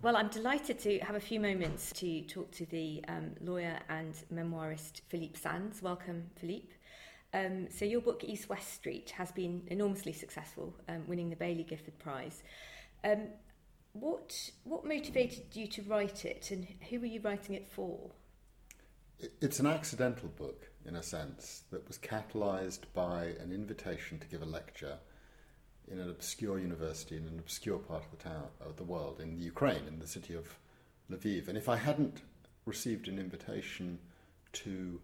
Well, I'm delighted to have a few moments to talk to the um, lawyer and memoirist Philippe Sands. Welcome, Philippe. Um, so, your book, East West Street, has been enormously successful, um, winning the Baillie Gifford Prize. Um, what, what motivated you to write it, and who were you writing it for? It's an accidental book, in a sense, that was catalysed by an invitation to give a lecture in an obscure university in an obscure part of the town of the world in the Ukraine, in the city of Lviv. And if I hadn't received an invitation to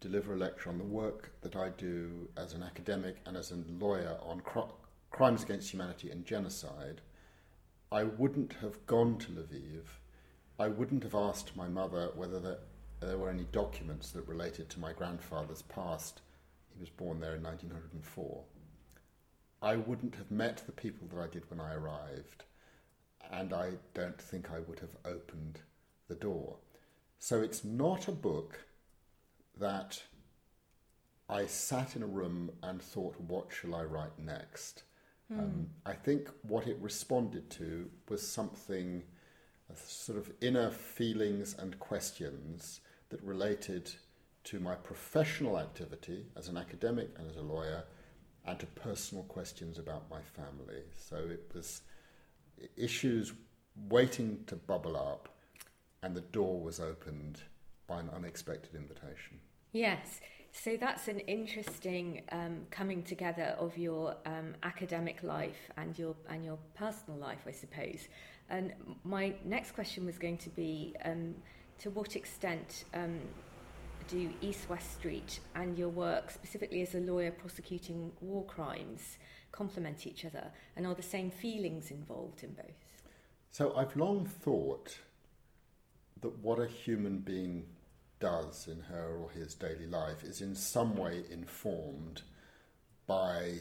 deliver a lecture on the work that I do as an academic and as a lawyer on cr- crimes against humanity and genocide, I wouldn't have gone to Lviv. I wouldn't have asked my mother whether there, there were any documents that related to my grandfather's past. He was born there in 1904. I wouldn't have met the people that I did when I arrived, and I don't think I would have opened the door. So it's not a book that I sat in a room and thought, what shall I write next? Mm. Um, I think what it responded to was something, sort of inner feelings and questions that related to my professional activity as an academic and as a lawyer and to personal questions about my family. So it was issues waiting to bubble up, and the door was opened by an unexpected invitation. Yes. So that's an interesting um, coming together of your um, academic life and your and your personal life, I suppose. And my next question was going to be um, to what extent um, do East West Street and your work, specifically as a lawyer prosecuting war crimes, complement each other? And are the same feelings involved in both? So I've long thought that what a human being does in her or his daily life is in some way informed by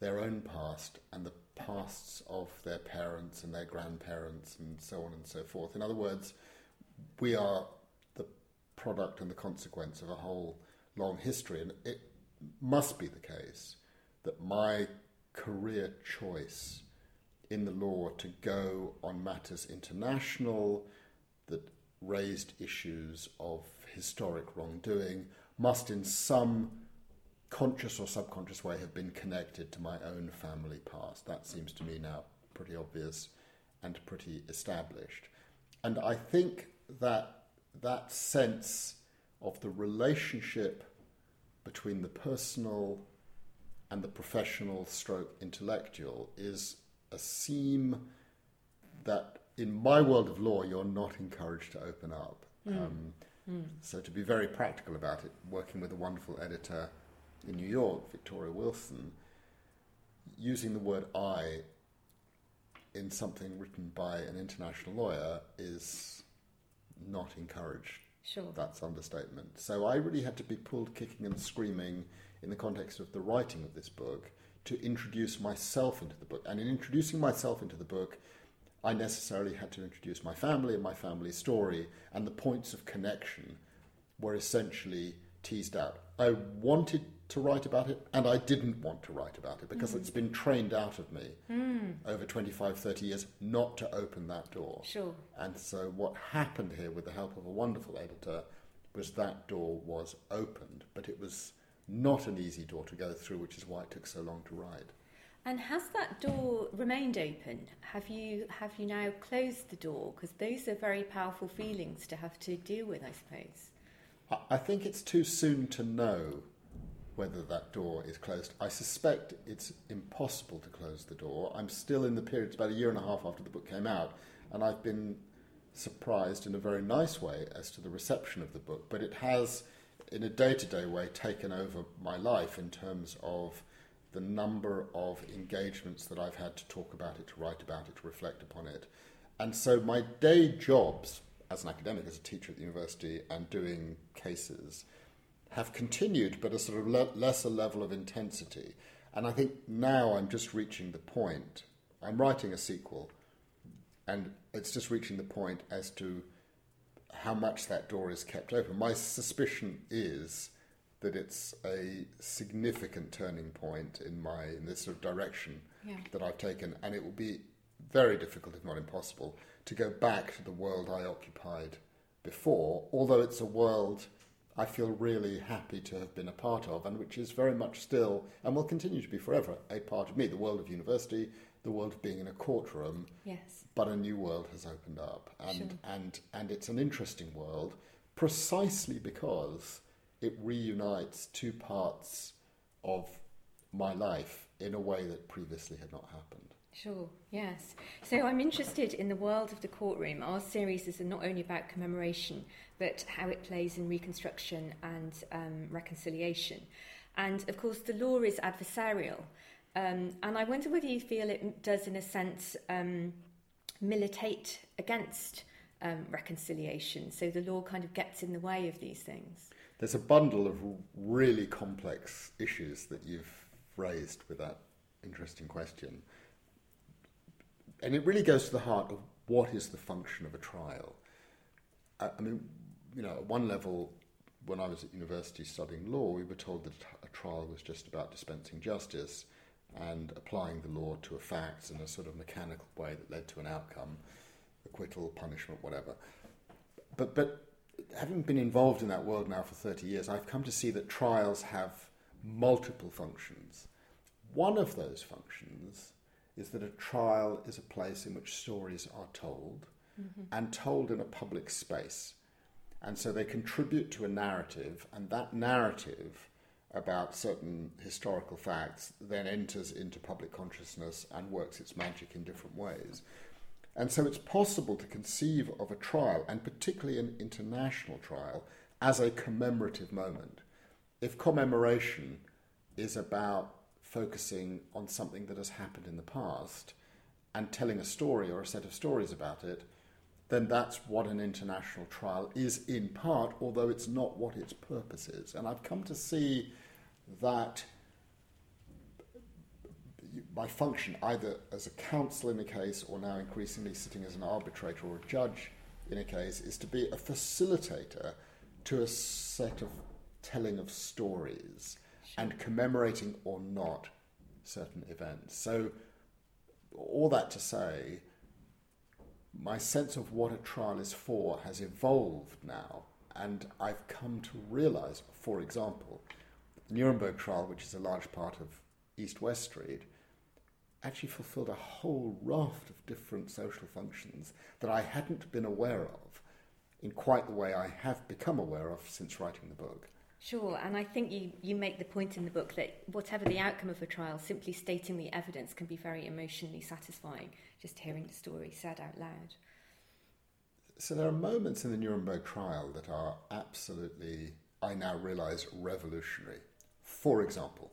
their own past and the pasts of their parents and their grandparents and so on and so forth. In other words, we are product and the consequence of a whole long history. And it must be the case that my career choice in the law to go on matters international that raised issues of historic wrongdoing must, in some conscious or subconscious way, have been connected to my own family past. That seems to me now pretty obvious and pretty established. And I think that that sense of the relationship between the personal and the professional stroke intellectual is a seam that in my world of law you're not encouraged to open up. Mm. Um, mm. So to be very practical about it, working with a wonderful editor in New York, Victoria Wilson, using the word I in something written by an international lawyer is not encouraged. Sure. That's understatement. So I really had to be pulled kicking and screaming in the context of the writing of this book to introduce myself into the book. And in introducing myself into the book, I necessarily had to introduce my family and my family story, and the points of connection were essentially teased out. I wanted to write about it, and I didn't want to write about it because mm. it's been trained out of me mm. over 25, 30 years not to open that door. Sure. And so, what happened here with the help of a wonderful editor was that door was opened, but it was not an easy door to go through, which is why it took so long to write. And has that door remained open? Have you have you now closed the door? Because those are very powerful feelings to have to deal with, I suppose. I think it's too soon to know whether that door is closed. I suspect it's impossible to close the door. I'm still in the period, it's about a year and a half after the book came out, and I've been surprised in a very nice way as to the reception of the book, but it has, in a day to day way, taken over my life in terms of the number of engagements that I've had to talk about it, to write about it, to reflect upon it. And so my day jobs as an academic, as a teacher at the university, and doing cases have continued, but a sort of le- lesser level of intensity. And I think now I'm just reaching the point. I'm writing a sequel, and it's just reaching the point as to how much that door is kept open. My suspicion is that it's a significant turning point in my in this sort of direction yeah. that I've taken, and it will be very difficult, if not impossible, to go back to the world I occupied before, although it's a world I feel really happy to have been a part of, and which is very much still, and will continue to be forever, a part of me. The world of university, the world of being in a courtroom. Yes. But a new world has opened up, and Sure. and and it's an interesting world, precisely because it reunites two parts of my life in a way that previously had not happened. Sure, yes. So I'm interested in the world of the courtroom. Our series is not only about commemoration, but how it plays in reconstruction and um, reconciliation. And of course, the law is adversarial. Um, and I wonder whether you feel it does, in a sense, um, militate against um, reconciliation. So the law kind of gets in the way of these things. There's a bundle of really complex issues that you've raised with that interesting question. And it really goes to the heart of what is the function of a trial. I, I mean, you know, at one level, when I was at university studying law, we were told that a trial was just about dispensing justice and applying the law to a fact in a sort of mechanical way that led to an outcome, acquittal, punishment, whatever. But, but having been involved in that world now for 30 years, I've come to see that trials have multiple functions. One of those functions is that a trial is a place in which stories are told mm-hmm. and told in a public space. And so they contribute to a narrative, and that narrative about certain historical facts then enters into public consciousness and works its magic in different ways. And so it's possible to conceive of a trial, and particularly an international trial, as a commemorative moment. If commemoration is about focusing on something that has happened in the past and telling a story or a set of stories about it, then that's what an international trial is in part, although it's not what its purpose is. And I've come to see that my function, either as a counsel in a case or now increasingly sitting as an arbitrator or a judge in a case, is to be a facilitator to a set of telling of stories and commemorating or not certain events. So, all that to say, my sense of what a trial is for has evolved now, and I've come to realize, for example, the Nuremberg trial, which is a large part of East West Street, actually fulfilled a whole raft of different social functions that I hadn't been aware of in quite the way I have become aware of since writing the book. Sure, and I think you, you make the point in the book that whatever the outcome of a trial, simply stating the evidence can be very emotionally satisfying, just hearing the story said out loud. So there are moments in the Nuremberg trial that are absolutely, I now realize, revolutionary. For example,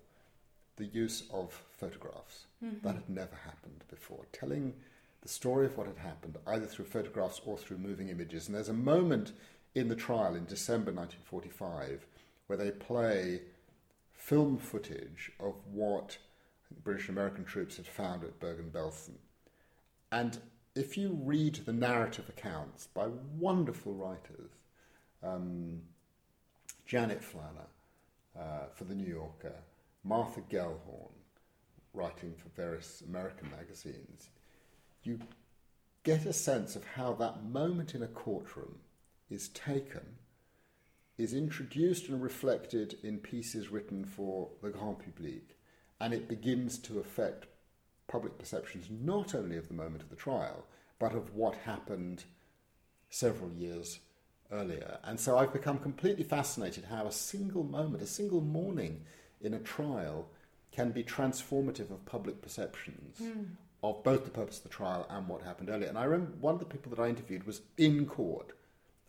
the use of photographs. Mm-hmm. That had never happened before. Telling the story of what had happened, either through photographs or through moving images. And there's a moment in the trial in December 1945 where they play film footage of what British American troops had found at Bergen-Belsen. And if you read the narrative accounts by wonderful writers, um, Janet Flanner uh, for The New Yorker, Martha Gellhorn writing for various American magazines, you get a sense of how that moment in a courtroom is taken, is introduced and reflected in pieces written for the grand public, and it begins to affect public perceptions not only of the moment of the trial, but of what happened several years earlier. And so I've become completely fascinated how a single moment, a single morning in a trial can be transformative of public perceptions hmm. of both the purpose of the trial and what happened earlier. And I remember one of the people that I interviewed was in court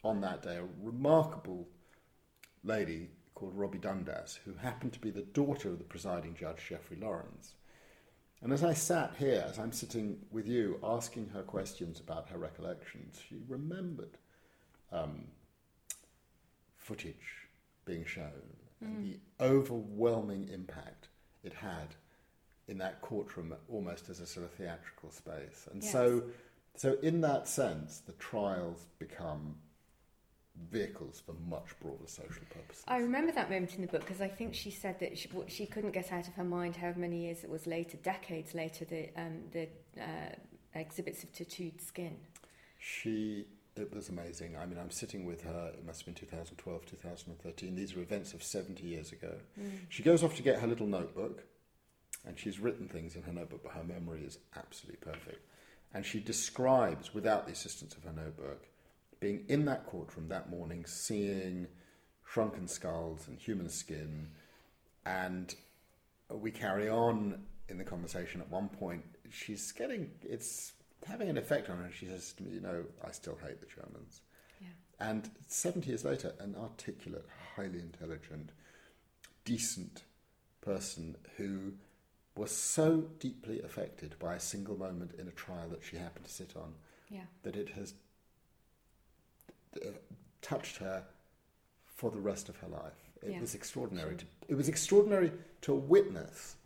on that day, a remarkable lady called Robbie Dundas, who happened to be the daughter of the presiding judge, Geoffrey Lawrence. And as I sat here, as I'm sitting with you, asking her questions about her recollections, she remembered um, footage being shown and the overwhelming impact it had in that courtroom almost as a sort of theatrical space. And so, so in that sense, the trials become vehicles for much broader social purposes. I remember that moment in the book because I think she said that she, what she couldn't get out of her mind however many years it was later, decades later, the, um, the uh, exhibits of tattooed skin. She, it was amazing. I mean, I'm sitting with her, it must have been 2012, 2013. These are events of 70 years ago. Mm. She goes off to get her little notebook, and she's written things in her notebook, but her memory is absolutely perfect. And she describes, without the assistance of her notebook, being in that courtroom that morning, seeing shrunken skulls and human skin. And we carry on in the conversation. At one point, she's getting, it's having an effect on her. She says to me, You know, I still hate the Germans. Yeah. And 70 years later, an articulate, highly intelligent, decent person who was so deeply affected by a single moment in a trial that she happened to sit on Yeah. that it has touched her for the rest of her life. It Yeah, was extraordinary. sure. To, it was extraordinary to witness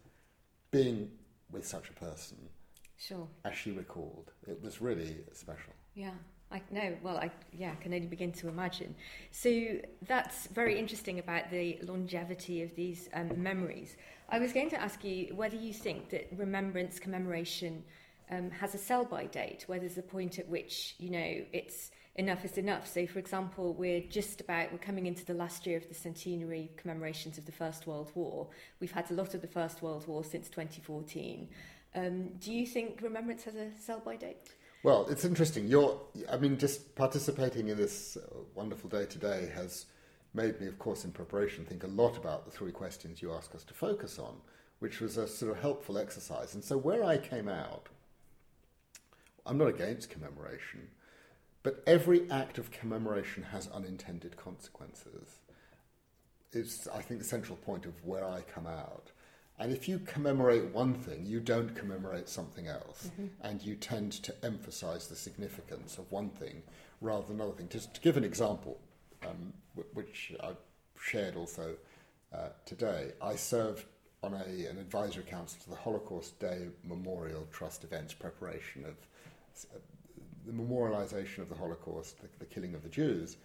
being with such a person, Sure. as she recalled. It was really special. Yeah. I know. Well, I yeah, I can only begin to imagine. So that's very interesting about the longevity of these um, memories. I was going to ask you whether you think that remembrance commemoration um, has a sell-by date, where there's a point at which you know it's enough is enough. So, for example, we're just about we're coming into the last year of the centenary commemorations of the First World War. We've had a lot of the First World War since 2014. Um, do you think remembrance has a sell-by date? Well, it's interesting. You're, I mean, just participating in this uh, wonderful day today has made me, of course, in preparation, think a lot about the three questions you asked us to focus on, which was a sort of helpful exercise. And so, where I came out, I'm not against commemoration, but every act of commemoration has unintended consequences. Is, I think, the central point of where I come out. And if you commemorate one thing, you don't commemorate something else. And you tend to emphasize the significance of one thing rather than another thing. Just to give an example, um, wh- which I've shared also uh, today, I served on a, an advisory council to the Holocaust Day Memorial Trust events preparation of the memorialization of the Holocaust, the, the killing of the Jews,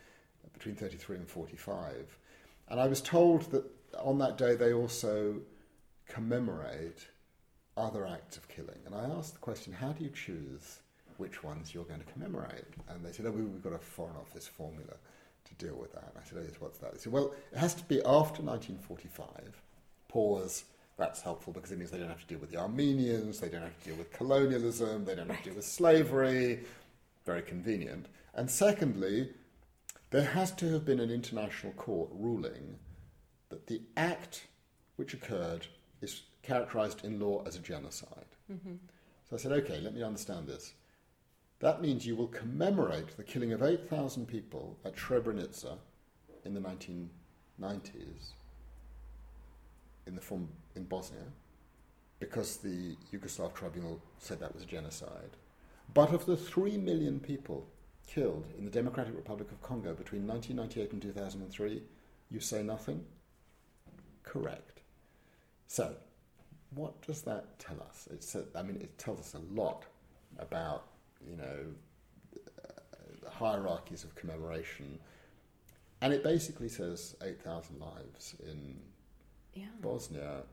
between 33 and 45. And I was told that on that day they also commemorate other acts of killing. And I asked the question, how do you choose which ones you're going to commemorate? And they said, oh, we- we've got a Foreign Office formula to deal with that. And I said, oh, yes, what's that? They said, well, it has to be after 1945. Pause. That's helpful because it means they don't have to deal with the Armenians, they don't have to deal with colonialism, they don't have to deal with slavery. Very convenient. And secondly, there has to have been an international court ruling that the act which occurred is characterized in law as a genocide. Mm-hmm. So I said, okay, let me understand this. That means you will commemorate the killing of 8,000 people at Srebrenica in the 1990s in the form in Bosnia because the Yugoslav tribunal said that was a genocide. But of the 3 million people killed in the Democratic Republic of Congo between 1998 and 2003, you say nothing? Correct. So, what does that tell us? It's a, I mean, it tells us a lot about, you know, uh, hierarchies of commemoration. And it basically says 8,000 lives in Yeah. Bosnia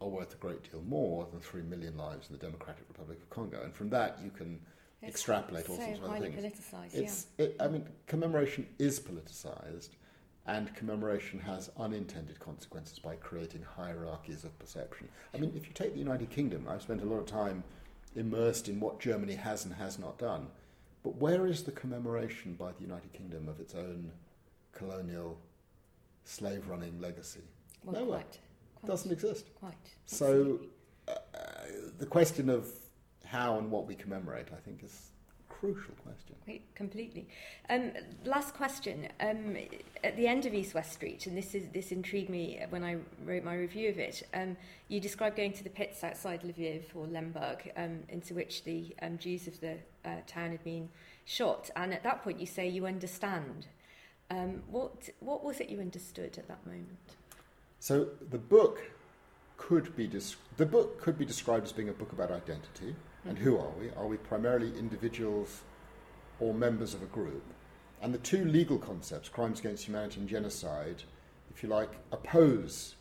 are worth a great deal more than 3 million lives in the Democratic Republic of Congo. And from that, you can extrapolate all so sorts of other things. politicized. It's, it, I mean, commemoration is politicized, and commemoration has unintended consequences by creating hierarchies of perception. I mean, if you take the United Kingdom, I've spent a lot of time immersed in what Germany has and has not done. But where is the commemoration by the United Kingdom of its own colonial slave running legacy? yeah. Well, nowhere. quite, quite, doesn't exist. quite. So, uh, the question of how and what we commemorate, I think, is a crucial question. Wait, completely. Um, last question. Um, at the end of East West Street, and this is this intrigued me when I wrote my review of it. Um, you described going to the pits outside Lviv or Lemberg, um, into which the um, Jews of the uh, town had been shot, and at that point you say you understand. Um, what what was it you understood at that moment? So the book could be des- the book could be described as being a book about identity and who are we? Are we primarily individuals or members of a group? And the two legal concepts, crimes against humanity and genocide, if you like, oppose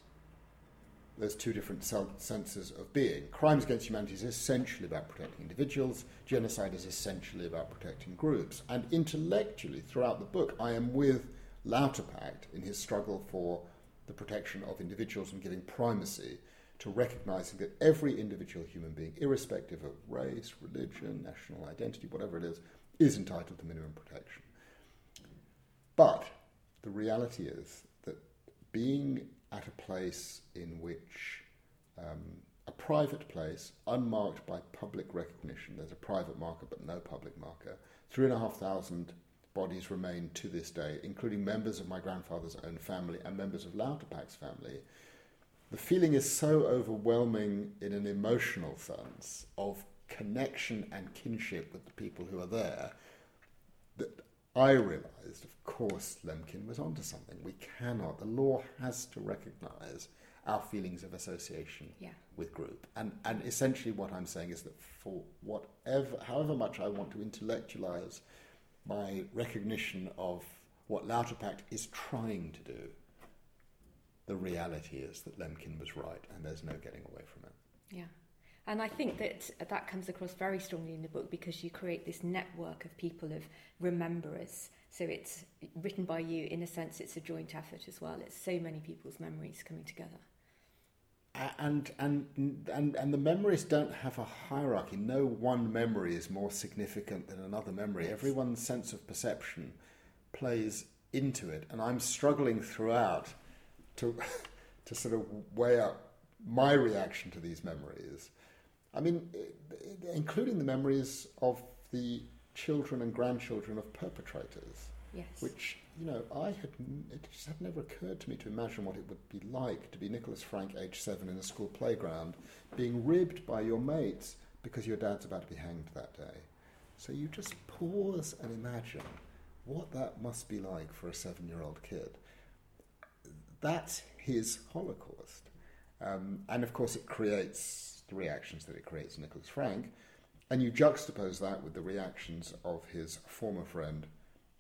there's two different senses of being. Crimes against humanity is essentially about protecting individuals, genocide is essentially about protecting groups. And intellectually, throughout the book, I am with Lauterpacht in his struggle for the protection of individuals and giving primacy to recognizing that every individual human being, irrespective of race, religion, national identity, whatever it is, is entitled to minimum protection. But the reality is that being at a place in which um, a private place, unmarked by public recognition, there's a private marker but no public marker, three and a half thousand bodies remain to this day, including members of my grandfather's own family and members of Lauterpacht's family. The feeling is so overwhelming in an emotional sense of connection and kinship with the people who are there that I realised, of course, Lemkin was onto something. We cannot, the law has to recognise our feelings of association yeah. with group. And, and essentially, what I'm saying is that for whatever, however much I want to intellectualise my recognition of what Lauterpacht is trying to do, the reality is that Lemkin was right and there's no getting away from it. Yeah. And I think that that comes across very strongly in the book because you create this network of people of rememberers. So it's written by you. In a sense, it's a joint effort as well. It's so many people's memories coming together. And and and and the memories don't have a hierarchy. No one memory is more significant than another memory. Yes. Everyone's sense of perception plays into it, and I'm struggling throughout to to sort of weigh up my reaction to these memories I mean, including the memories of the children and grandchildren of perpetrators. Yes. Which, you know, I had, it just had never occurred to me to imagine what it would be like to be Nicholas Frank, age seven, in a school playground, being ribbed by your mates because your dad's about to be hanged that day. So you just pause and imagine what that must be like for a seven year old kid. That's his Holocaust. Um, and of course, it creates the reactions that it creates in Nicholas Frank, and you juxtapose that with the reactions of his former friend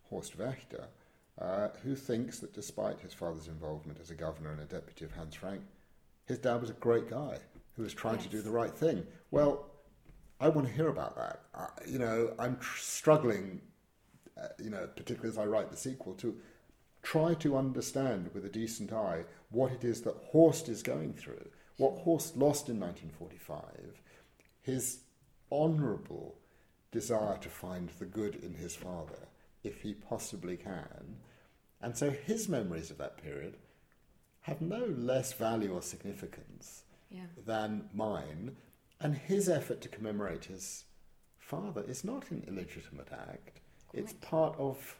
Horst Wächter, uh, who thinks that despite his father's involvement as a governor and a deputy of Hans Frank, his dad was a great guy who was trying yes. to do the right thing. Well, I want to hear about that. Uh, you know, I'm tr- struggling, uh, you know, particularly as I write the sequel, to try to understand with a decent eye what it is that Horst is going through what Horst lost in 1945, his honourable desire to find the good in his father, if he possibly can. And so his memories of that period have no less value or significance yeah. than mine. And his effort to commemorate his father is not an illegitimate act. Quite. It's part of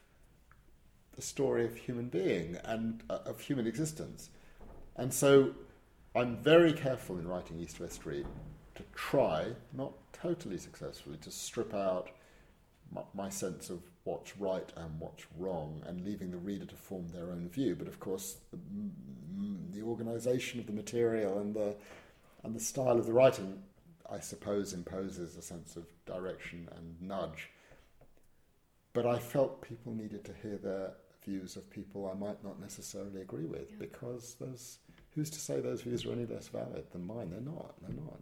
the story of human being and uh, of human existence. And so I'm very careful in writing East West Street to try, not totally successfully, to strip out my, my, sense of what's right and what's wrong and leaving the reader to form their own view. But of course, the, the organisation of the material and the, and the style of the writing, I suppose, imposes a sense of direction and nudge. But I felt people needed to hear their views of people I might not necessarily agree with yeah. because who's to say those views are any less valid than mine? They're not. They're not.